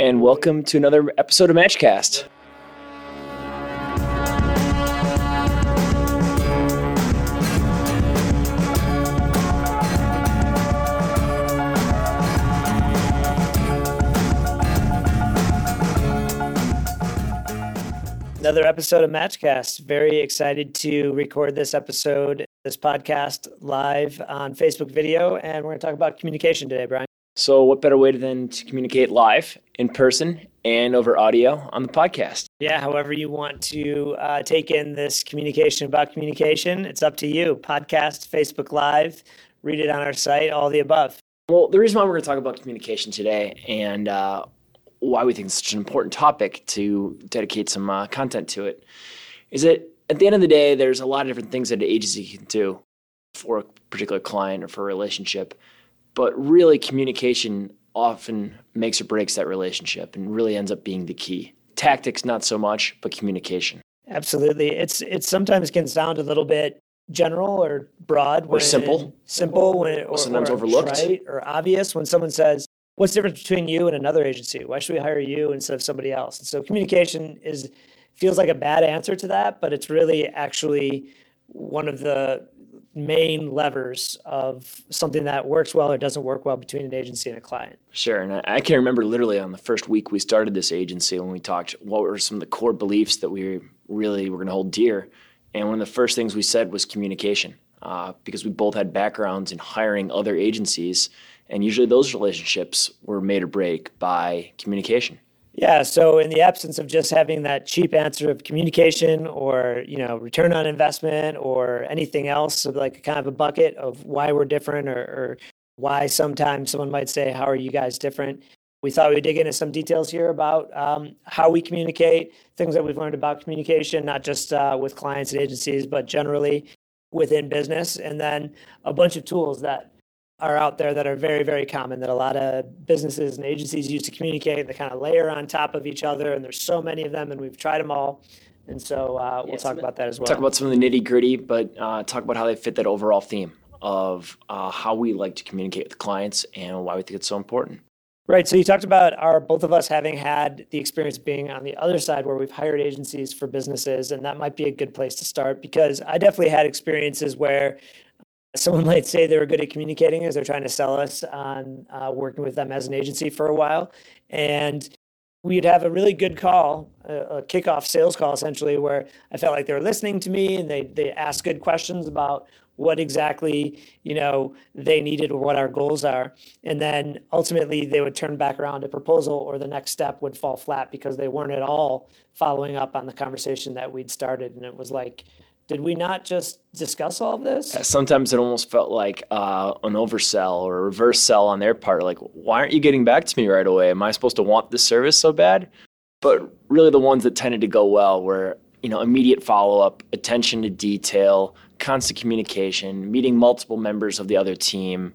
and welcome to another episode of Matchcast. Another episode of Matchcast. Very excited to record this episode, this podcast live on Facebook video, and we're going to talk about communication today, Brian. So, what better way than to communicate live, in person, and over audio on the podcast? Yeah, however you want to uh, take in this communication about communication, it's up to you. Podcast, Facebook Live, read it on our site, all the above. Well, the reason why we're going to talk about communication today and uh, why we think it's such an important topic to dedicate some uh, content to it is that at the end of the day, there's a lot of different things that an agency can do for a particular client or for a relationship but really communication often makes or breaks that relationship and really ends up being the key. Tactics not so much, but communication. Absolutely. It's it sometimes can sound a little bit general or broad or simple. Simple when, or sometimes or overlooked or obvious when someone says, "What's the difference between you and another agency? Why should we hire you instead of somebody else?" And so communication is feels like a bad answer to that, but it's really actually one of the main levers of something that works well or doesn't work well between an agency and a client. Sure. And I can remember literally on the first week we started this agency when we talked what were some of the core beliefs that we really were going to hold dear. And one of the first things we said was communication uh, because we both had backgrounds in hiring other agencies. And usually those relationships were made or break by communication. Yeah. So in the absence of just having that cheap answer of communication or, you know, return on investment or anything else, like kind of a bucket of why we're different or, or why sometimes someone might say, how are you guys different? We thought we'd dig into some details here about um, how we communicate, things that we've learned about communication, not just uh, with clients and agencies, but generally within business, and then a bunch of tools that are out there that are very, very common that a lot of businesses and agencies use to communicate. They kind of layer on top of each other, and there's so many of them, and we've tried them all. And so uh, we'll yeah, talk about that as well. Talk about some of the nitty gritty, but uh, talk about how they fit that overall theme of uh, how we like to communicate with clients and why we think it's so important. Right. So you talked about our both of us having had the experience being on the other side where we've hired agencies for businesses, and that might be a good place to start because I definitely had experiences where someone might say they were good at communicating as they're trying to sell us on uh, working with them as an agency for a while. And we'd have a really good call, a, a kickoff sales call essentially, where I felt like they were listening to me and they, they asked good questions about what exactly you know they needed or what our goals are and then ultimately they would turn back around a proposal or the next step would fall flat because they weren't at all following up on the conversation that we'd started and it was like did we not just discuss all of this? Sometimes it almost felt like uh, an oversell or a reverse sell on their part. Like, why aren't you getting back to me right away? Am I supposed to want this service so bad? But really, the ones that tended to go well were, you know, immediate follow up, attention to detail, constant communication, meeting multiple members of the other team,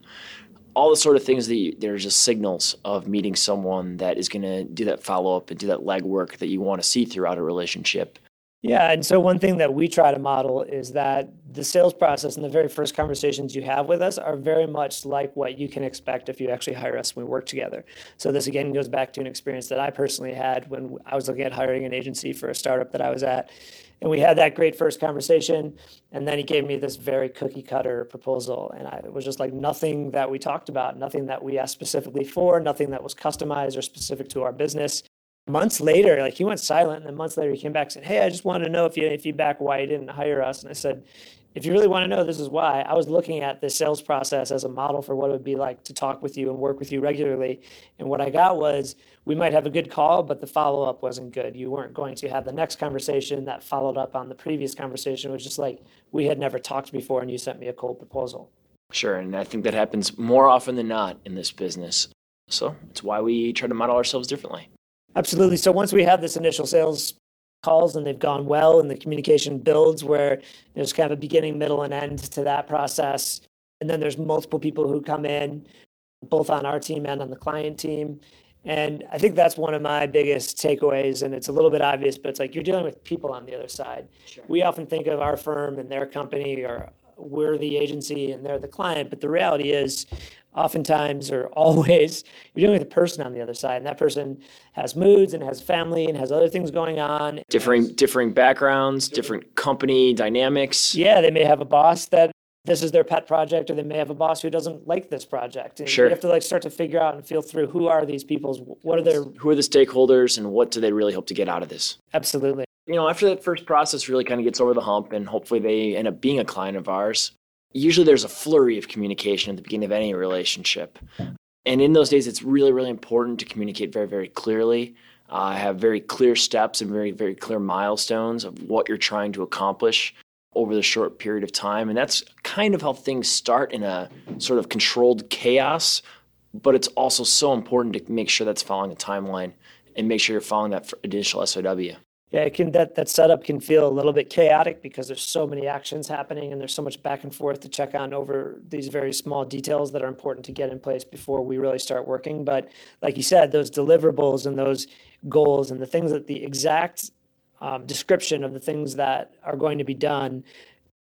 all the sort of things that you, there's just signals of meeting someone that is going to do that follow up and do that legwork that you want to see throughout a relationship. Yeah, and so one thing that we try to model is that the sales process and the very first conversations you have with us are very much like what you can expect if you actually hire us when we work together. So this again goes back to an experience that I personally had when I was looking at hiring an agency for a startup that I was at. And we had that great first conversation, and then he gave me this very cookie cutter proposal, and I, it was just like nothing that we talked about, nothing that we asked specifically for, nothing that was customized or specific to our business months later, like he went silent, and then months later he came back and said, "Hey, I just wanted to know if you had any feedback why you didn't hire us." And I said, "If you really want to know, this is why." I was looking at the sales process as a model for what it would be like to talk with you and work with you regularly, and what I got was we might have a good call, but the follow up wasn't good. You weren't going to have the next conversation that followed up on the previous conversation, which is like we had never talked before, and you sent me a cold proposal. Sure, and I think that happens more often than not in this business. So it's why we try to model ourselves differently. Absolutely. So once we have this initial sales calls and they've gone well and the communication builds where there's kind of a beginning, middle, and end to that process. And then there's multiple people who come in, both on our team and on the client team. And I think that's one of my biggest takeaways. And it's a little bit obvious, but it's like you're dealing with people on the other side. Sure. We often think of our firm and their company or we're the agency and they're the client. But the reality is, oftentimes or always, you're dealing with a person on the other side, and that person has moods and has family and has other things going on. Differing differing backgrounds, different company dynamics. Yeah, they may have a boss that this is their pet project, or they may have a boss who doesn't like this project. And Sure. You have to like start to figure out and feel through who are these people's, what are their Who are the stakeholders and what do they really hope to get out of this? absolutely. You know, after that first process really kind of gets over the hump and hopefully they end up being a client of ours, usually there's a flurry of communication at the beginning of any relationship. And in those days, it's really, really important to communicate very, very clearly, uh, have very clear steps and very, very clear milestones of what you're trying to accomplish over the short period of time. And that's kind of how things start in a sort of controlled chaos. But it's also so important to make sure that's following a timeline and make sure you're following that initial SOW. Yeah, it can that that setup can feel a little bit chaotic because there's so many actions happening and there's so much back and forth to check on over these very small details that are important to get in place before we really start working. But like you said, those deliverables and those goals and the things that the exact um, description of the things that are going to be done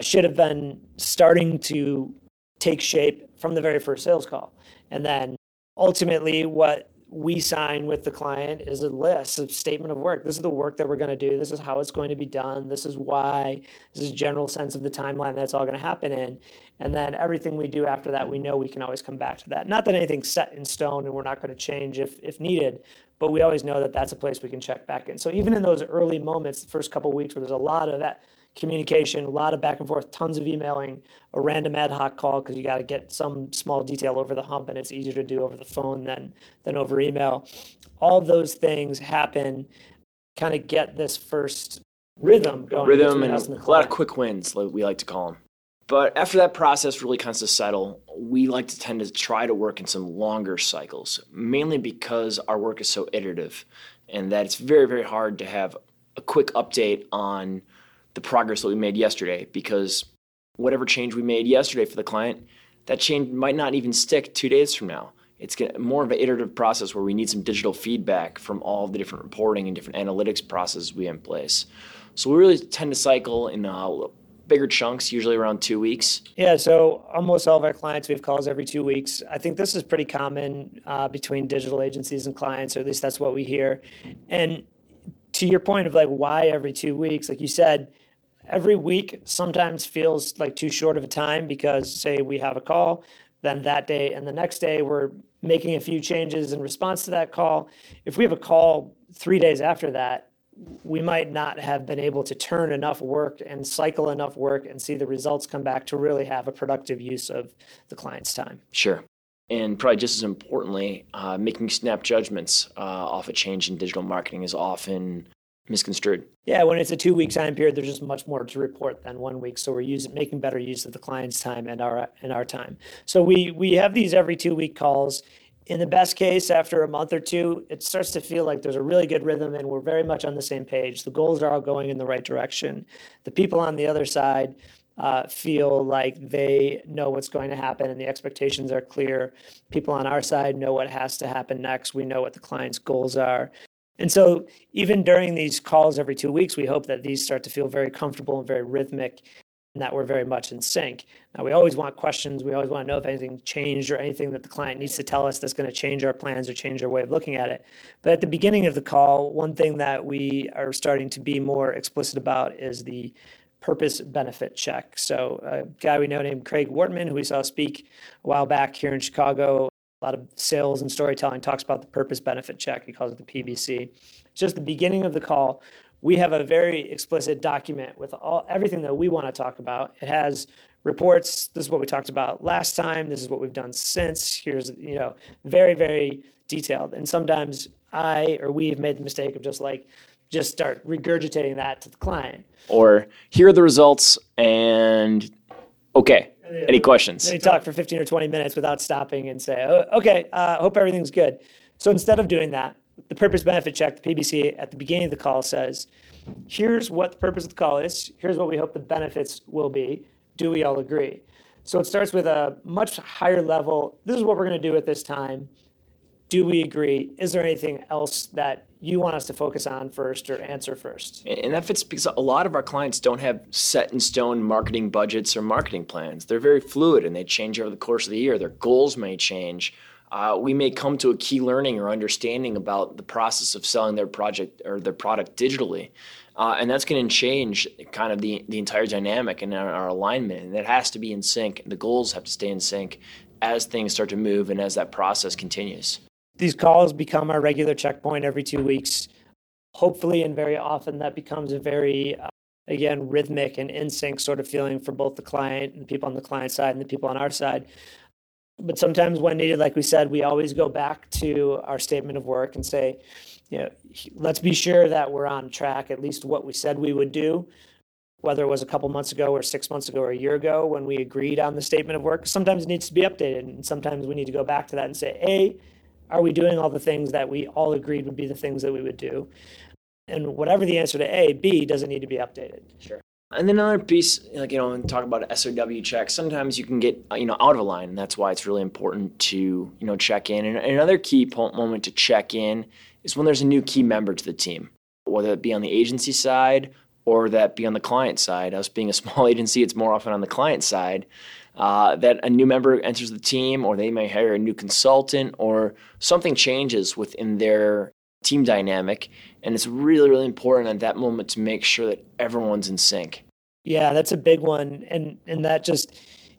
should have been starting to take shape from the very first sales call. And then ultimately, what we sign with the client is a list, a statement of work. This is the work that we're going to do. This is how it's going to be done. This is why. This is a general sense of the timeline that's all going to happen in. And then everything we do after that, we know we can always come back to that. Not that anything's set in stone and we're not going to change if, if needed, but we always know that that's a place we can check back in. So even in those early moments, the first couple weeks where there's a lot of that communication, a lot of back and forth, tons of emailing, a random ad hoc call because you got to get some small detail over the hump, and it's easier to do over the phone than than over email. All those things happen, kind of get this first rhythm going. rhythm and a lot of quick wins, like we like to call them. But after that process really comes to settle, we like to tend to try to work in some longer cycles, mainly because our work is so iterative and that it's very, very hard to have a quick update on the progress that we made yesterday because whatever change we made yesterday for the client, that change might not even stick two days from now. It's more of an iterative process where we need some digital feedback from all the different reporting and different analytics processes we have in place. So we really tend to cycle in uh, bigger chunks, usually around two weeks. Yeah, so almost all of our clients, we have calls every two weeks. I think this is pretty common uh, between digital agencies and clients, or at least that's what we hear. And to your point of like why every two weeks, like you said, every week sometimes feels like too short of a time because say we have a call, then that day and the next day we're making a few changes in response to that call. If we have a call three days after that, we might not have been able to turn enough work and cycle enough work and see the results come back to really have a productive use of the client's time. Sure. And probably just as importantly, uh, making snap judgments uh, off a change in digital marketing is often misconstrued. Yeah, when it's a two week time period, there's just much more to report than one week. So we're using making better use of the client's time and our and our time. So we we have these every two week calls. In the best case, after a month or two, it starts to feel like there's a really good rhythm and we're very much on the same page. The goals are all going in the right direction. The people on the other side uh, feel like they know what's going to happen and the expectations are clear. People on our side know what has to happen next. We know what the client's goals are. And so, even during these calls every two weeks, we hope that these start to feel very comfortable and very rhythmic and that we're very much in sync. Now, we always want questions. We always want to know if anything changed or anything that the client needs to tell us that's going to change our plans or change our way of looking at it. But at the beginning of the call, one thing that we are starting to be more explicit about is the purpose benefit check. So, a guy we know named Craig Wortmann, who we saw speak a while back here in Chicago, a lot of sales and storytelling talks about the purpose benefit check. He calls it the PBC. It's just the beginning of the call. We have a very explicit document with all everything that we want to talk about. It has reports. This is what we talked about last time. This is what we've done since. Here's you know very very detailed. And sometimes I or we have made the mistake of just like just start regurgitating that to the client. Or here are the results, and okay, any questions? Then you talk for 15 or 20 minutes without stopping and say, oh, okay, uh, hope everything's good. So instead of doing that, the purpose benefit check, the PBC, at the beginning of the call says, here's what the purpose of the call is, here's what we hope the benefits will be. Do we all agree? So it starts with a much higher level. This is what we're going to do at this time. Do we agree? Is there anything else that you want us to focus on first or answer first? And that fits because a lot of our clients don't have set in stone marketing budgets or marketing plans. They're very fluid and they change over the course of the year. Their goals may change. Uh, we may come to a key learning or understanding about the process of selling their project or their product digitally. Uh, and that's going to change kind of the, the entire dynamic and our, our alignment. And it has to be in sync. The goals have to stay in sync as things start to move and as that process continues. These calls become our regular checkpoint every two weeks. Hopefully, and very often, that becomes a very uh, again rhythmic and in sync sort of feeling for both the client and the people on the client side and the people on our side but sometimes when needed, like we said, we always go back to our statement of work and say, you know, let's be sure that we're on track, at least what we said we would do, whether it was a couple months ago or six months ago or a year ago when we agreed on the statement of work. Sometimes it needs to be updated, and sometimes we need to go back to that and say, A, are we doing all the things that we all agreed would be the things that we would do? And whatever the answer to A, B doesn't need to be updated. Sure. And then another piece, like you know, and talk about SOW checks. Sometimes you can get you know out of line, and that's why it's really important to you know check in. And another key moment to check in is when there's a new key member to the team, whether it be on the agency side or that be on the client side. Us being a small agency, it's more often on the client side. Uh, that a new member enters the team, or they may hire a new consultant, or something changes within their team dynamic. And it's really, really important at that moment to make sure that everyone's in sync. Yeah, that's a big one. And and that just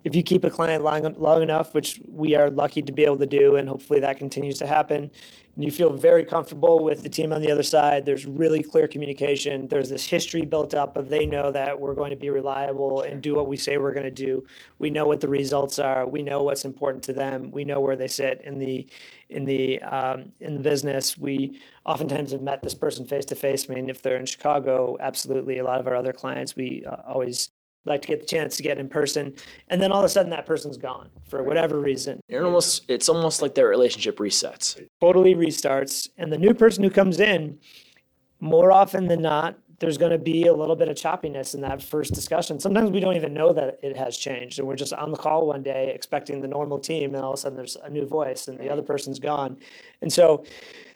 if you keep a client long, long enough, which we are lucky to be able to do, and hopefully that continues to happen, and you feel very comfortable with the team on the other side, there's really clear communication. There's this history built up of they know that we're going to be reliable and do what we say we're going to do. We know what the results are. We know what's important to them. We know where they sit in the in the um, in the business. We oftentimes have met this person face to face. I mean, if they're in Chicago, absolutely. A lot of our other clients, we uh, always like to get the chance to get in person and then all of a sudden that person's gone for whatever reason. It almost it's almost like their relationship resets. Totally restarts and the new person who comes in more often than not there's going to be a little bit of choppiness in that first discussion. Sometimes we don't even know that it has changed and we're just on the call one day expecting the normal team and all of a sudden there's a new voice and the other person's gone. And so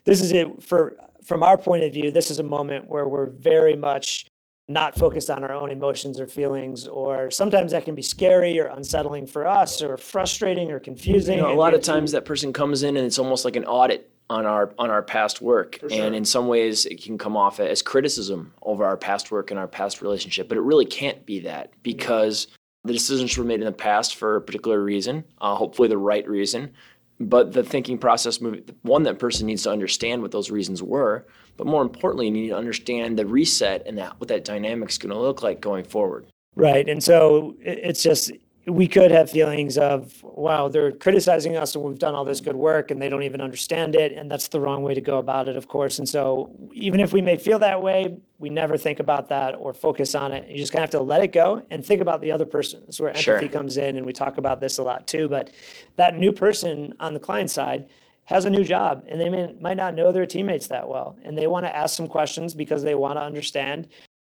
this is it for from our point of view this is a moment where we're very much not focused on our own emotions or feelings, or sometimes that can be scary or unsettling for us, or frustrating or confusing. You know, a lot of times that person comes in and it's almost like an audit on our on our past work, sure. and in some ways it can come off as criticism over our past work and our past relationship, but it really can't be that because the decisions were made in the past for a particular reason, uh, hopefully the right reason. But the thinking process, one that person needs to understand what those reasons were, but more importantly, you need to understand the reset and that what that dynamic is going to look like going forward. Right, and so it's just we could have feelings of wow they're criticizing us and we've done all this good work and they don't even understand it. And that's the wrong way to go about it of course. And so even if we may feel that way we never think about that or focus on it. You just kind of have to let it go and think about the other person. That's where empathy sure. comes in and we talk about this a lot too but that new person on the client side has a new job and they may, might not know their teammates that well. And they want to ask some questions because they want to understand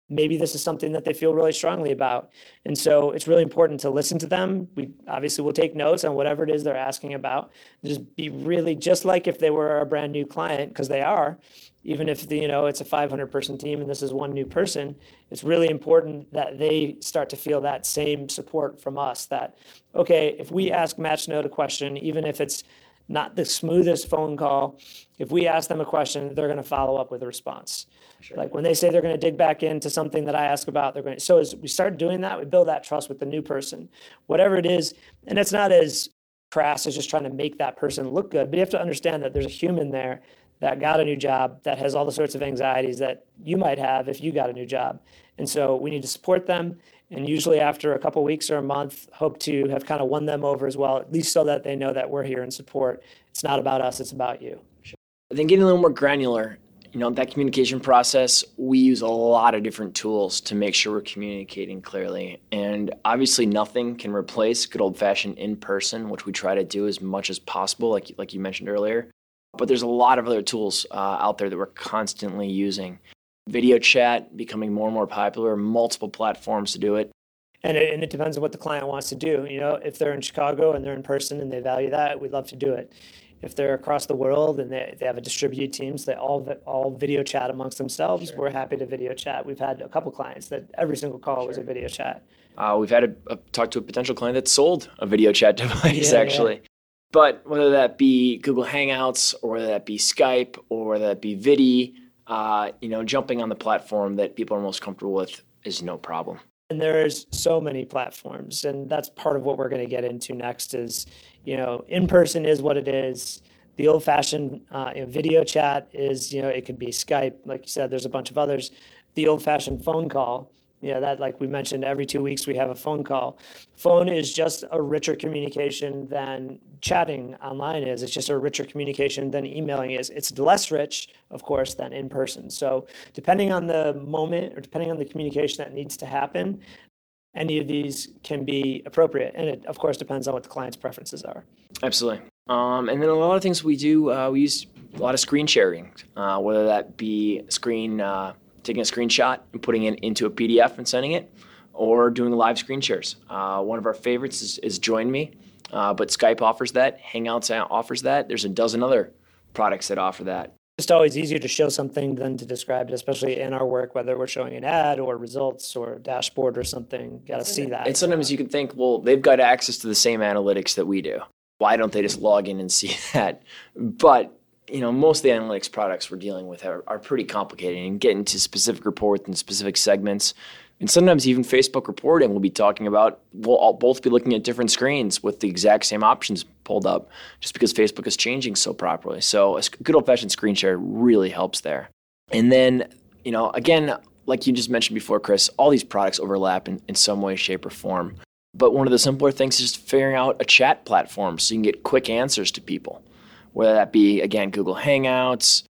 maybe this is something that they feel really strongly about. And so it's really important to listen to them. We obviously will take notes on whatever it is they're asking about. Just be really just like if they were a brand new client, because they are, even if the, you know it's a 500 person team and this is one new person, it's really important that they start to feel that same support from us. That okay, if we ask MatchNode a question, even if it's not the smoothest phone call. If we ask them a question, they're going to follow up with a response. Sure. Like when they say they're going to dig back into something that I ask about, they're going to. So as we start doing that, we build that trust with the new person, whatever it is, and it's not as crass as just trying to make that person look good. But you have to understand that there's a human there that got a new job that has all the sorts of anxieties that you might have if you got a new job, and so we need to support them. And usually, after a couple weeks or a month, hope to have kind of won them over as well, at least so that they know that we're here in support. It's not about us; it's about you. I think getting a little more granular you know that communication process we use a lot of different tools to make sure we're communicating clearly and obviously nothing can replace good old fashioned in person which we try to do as much as possible like like you mentioned earlier but there's a lot of other tools uh, out there that we're constantly using video chat becoming more and more popular multiple platforms to do it and it, and it depends on what the client wants to do you know if they're in chicago and they're in person and they value that we'd love to do it if they're across the world and they, they have a distributed teams, they all all video chat amongst themselves. Sure. We're happy to video chat. We've had a couple clients that every single call sure. was a video chat. Uh, we've had a, a talk to a potential client that sold a video chat device yeah, actually. Yeah. But whether that be Google Hangouts or whether that be Skype or whether that be Vidi, uh, you know, jumping on the platform that people are most comfortable with is no problem. And there's so many platforms, and that's part of what we're going to get into next. Is you know, in person is what it is. The old-fashioned uh, you know, video chat is you know it could be Skype, like you said. There's a bunch of others. The old-fashioned phone call yeah, that like we mentioned, every two weeks we have a phone call. Phone is just a richer communication than chatting online is. It's just a richer communication than emailing is. It's less rich, of course, than in person. So depending on the moment or depending on the communication that needs to happen, any of these can be appropriate. And it, of course, depends on what the client's preferences are. Absolutely. Um, and then a lot of things we do, uh, we use a lot of screen sharing, uh, whether that be screen. Uh, taking a screenshot and putting it into a PDF and sending it, or doing live screen shares. Uh, one of our favorites is, is Join Me, uh, but Skype offers that, Hangouts offers that. There's a dozen other products that offer that. It's always easier to show something than to describe it, especially in our work, whether we're showing an ad or results or dashboard or something. Got to see that. And sometimes you can think, well, they've got access to the same analytics that we do. Why don't they just log in and see that? But you know, most of the analytics products we're dealing with are, are pretty complicated and get into specific reports and specific segments. And sometimes even Facebook reporting will be talking about, we'll both be looking at different screens with the exact same options pulled up just because Facebook is changing so properly. So a good old fashioned screen share really helps there. And then, you know, again, like you just mentioned before, Chris, all these products overlap in, in some way, shape, or form. But one of the simpler things is just figuring out a chat platform so you can get quick answers to people whether that be, again, Google Hangouts,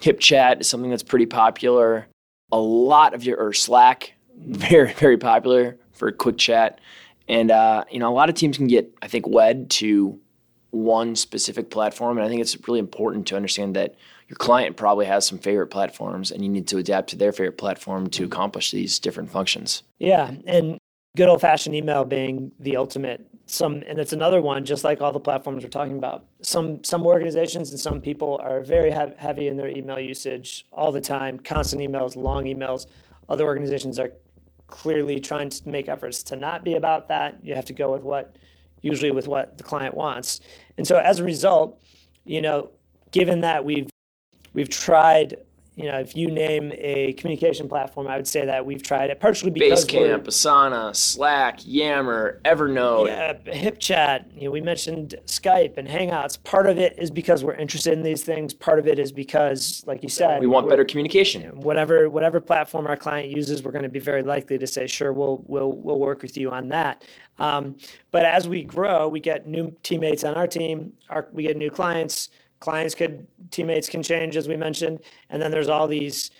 HipChat is something that's pretty popular. A lot of your, or Slack, very, very popular for quick chat. And, uh, you know, a lot of teams can get, I think, wed to one specific platform. And I think it's really important to understand that your client probably has some favorite platforms and you need to adapt to their favorite platform to accomplish these different functions. Yeah. And good old fashioned email being the ultimate some and it's another one just like all the platforms we're talking about some some organizations and some people are very heavy in their email usage all the time constant emails long emails other organizations are clearly trying to make efforts to not be about that. You have to go with what usually with what the client wants. And so as a result you know given that we've we've tried you know, if you name a communication platform, I would say that we've tried it partially because Basecamp, Asana, Slack, Yammer, Evernote. Yeah, HipChat. You know, we mentioned Skype and Hangouts. Part of it is because we're interested in these things. Part of it is because, like you said, we want better communication. You know, whatever whatever platform our client uses, we're going to be very likely to say, sure, we'll we'll we'll work with you on that. Um, but as we grow, we get new teammates on our team. Our, we get new clients clients could teammates can change as we mentioned. And then there's all these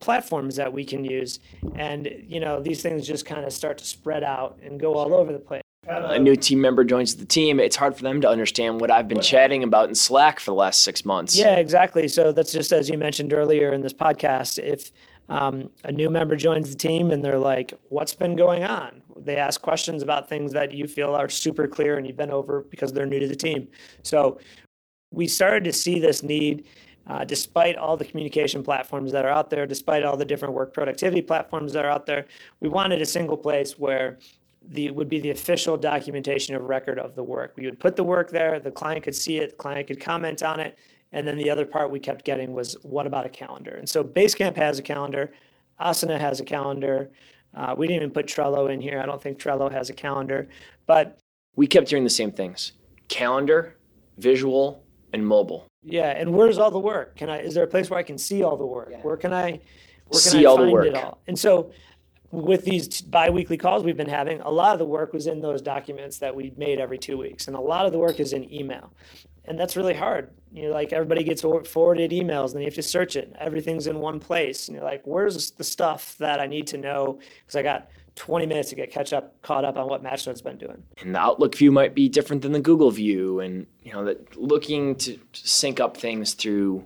platforms that we can use. And you know these things just kind of start to spread out and go all over the place. A new team member joins the team. It's hard for them to understand what i've been chatting about in slack for the last six months. Yeah exactly. So that's just as you mentioned earlier in this podcast if um, a new member joins the team and they're like what's been going on? They ask questions about things that you feel are super clear and you've been over because they're new to the team. So we started to see this need uh, despite all the communication platforms that are out there, despite all the different work productivity platforms that are out there, we wanted a single place where the would be the official documentation of record of the work. We would put the work there, the client could see it, the client could comment on it, and then the other part we kept getting was what about a calendar? And so Basecamp has a calendar, Asana has a calendar. Uh, we didn't even put Trello in here. I don't think Trello has a calendar, but we kept hearing the same things: calendar, visual, and mobile. Yeah, and where's all the work? Can I? Is there a place where I can see all the work? Yeah. Where can I? Where can see I all find the work. it all? And so, with these biweekly calls we've been having, a lot of the work was in those documents that we made every two weeks, and a lot of the work is in email, and that's really hard. You know, like everybody gets forwarded emails, and you have to search it. Everything's in one place, and you're like, "Where's the stuff that I need to know?" Because I got 20 minutes to get catch up, caught up on what Matchnode's been doing. And the Outlook view might be different than the Google view, and you know that looking to sync up things through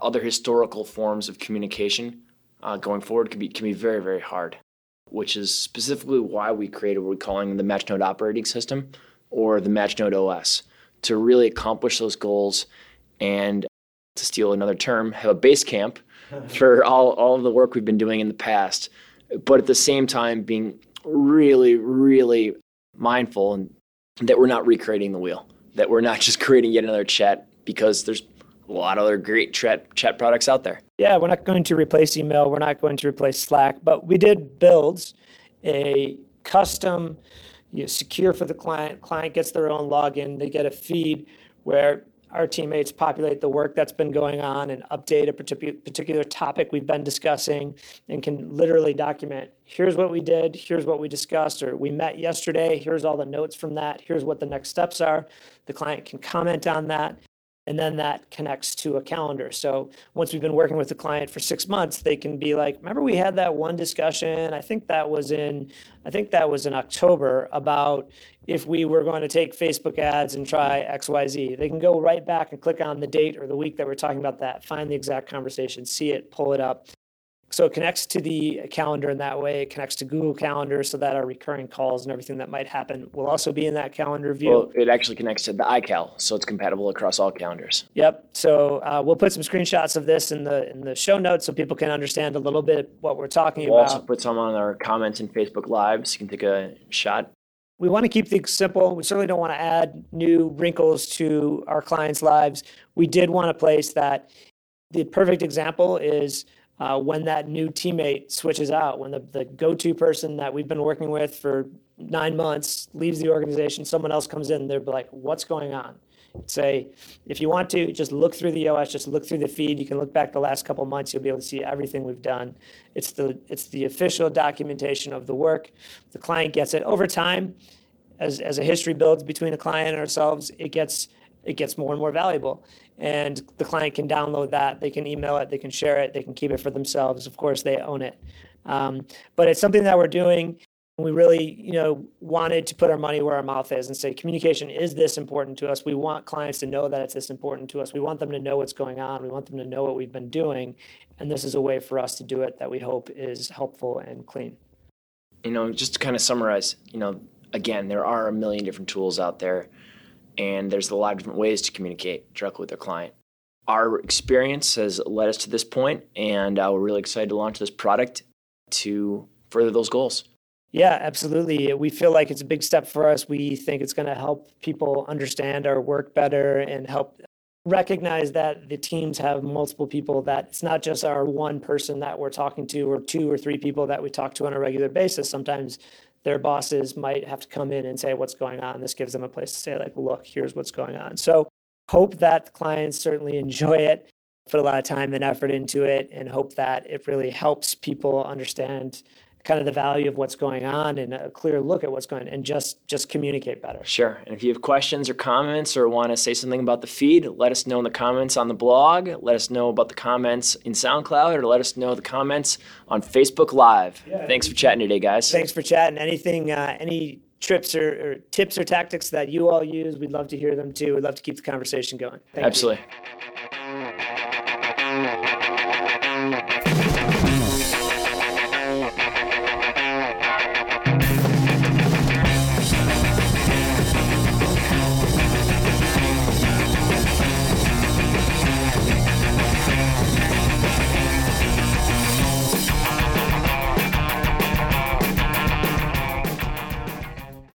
other historical forms of communication uh, going forward can be can be very very hard. Which is specifically why we created what we're calling the Matchnode operating system or the Matchnode OS to really accomplish those goals and to steal another term, have a base camp for all, all of the work we've been doing in the past. But at the same time, being really, really mindful and that we're not recreating the wheel, that we're not just creating yet another chat because there's a lot of other great chat, chat products out there. Yeah, we're not going to replace email, we're not going to replace Slack, but we did build a custom, you know, secure for the client. Client gets their own login, they get a feed where our teammates populate the work that's been going on and update a particular topic we've been discussing and can literally document here's what we did, here's what we discussed, or we met yesterday, here's all the notes from that, here's what the next steps are. The client can comment on that and then that connects to a calendar. So once we've been working with the client for six months, they can be like, "Remember, we had that one discussion? I think that was in, I think that was in October about if we were going to take Facebook ads and try X, Y, Z." They can go right back and click on the date or the week that we're talking about that, find the exact conversation, see it, pull it up, so it connects to the calendar in that way. It connects to Google Calendar so that our recurring calls and everything that might happen will also be in that calendar view. Well, it actually connects to the iCal, so it's compatible across all calendars. Yep. So uh, we'll put some screenshots of this in the in the show notes so people can understand a little bit what we're talking about. we'll also put some on our comments in Facebook Live, so you can take a shot. We want to keep things simple. We certainly don't want to add new wrinkles to our clients' lives. We did want a place that the perfect example is uh, when that new teammate switches out, when the, the go to person that we've been working with for nine months leaves the organization, someone else comes in, they're like, what's going on? Say, if you want to, just look through the OS, just look through the feed. You can look back the last couple months, you'll be able to see everything we've done. It's the, it's the official documentation of the work. The client gets it over time. As, as a history builds between the client and ourselves, it gets it gets more and more valuable. And the client can download that, they can email it, they can share it, they can keep it for themselves. Of course, they own it. Um, but it's something that we're doing. We really, you know, wanted to put our money where our mouth is and say communication is this important to us. We want clients to know that it's this important to us. We want them to know what's going on. We want them to know what we've been doing, and this is a way for us to do it that we hope is helpful and clean. You know, just to kind of summarize, you know, again, there are a million different tools out there and there's a lot of different ways to communicate directly with their client. Our experience has led us to this point, and uh, we're really excited to launch this product to further those goals. Yeah, absolutely. We feel like it's a big step for us. We think it's going to help people understand our work better and help recognize that the teams have multiple people that it's not just our one person that we're talking to or two or three people that we talk to on a regular basis sometimes their bosses might have to come in and say what's going on. This gives them a place to say, like, look, here's what's going on. So hope that clients certainly enjoy it, put a lot of time and effort into it, and hope that it really helps people understand kind of the value of what's going on and a clear look at what's going on and just just communicate better. Sure. And if you have questions or comments or want to say something about the feed, let us know in the comments on the blog, let us know about the comments in SoundCloud or let us know the comments on Facebook Live. Yeah. Thanks for chatting today, guys. Thanks for chatting. Anything uh, any trips or, or, tips or tactics that you all use, we'd love to hear them too. We'd love to keep the conversation going. Thank Absolutely. You.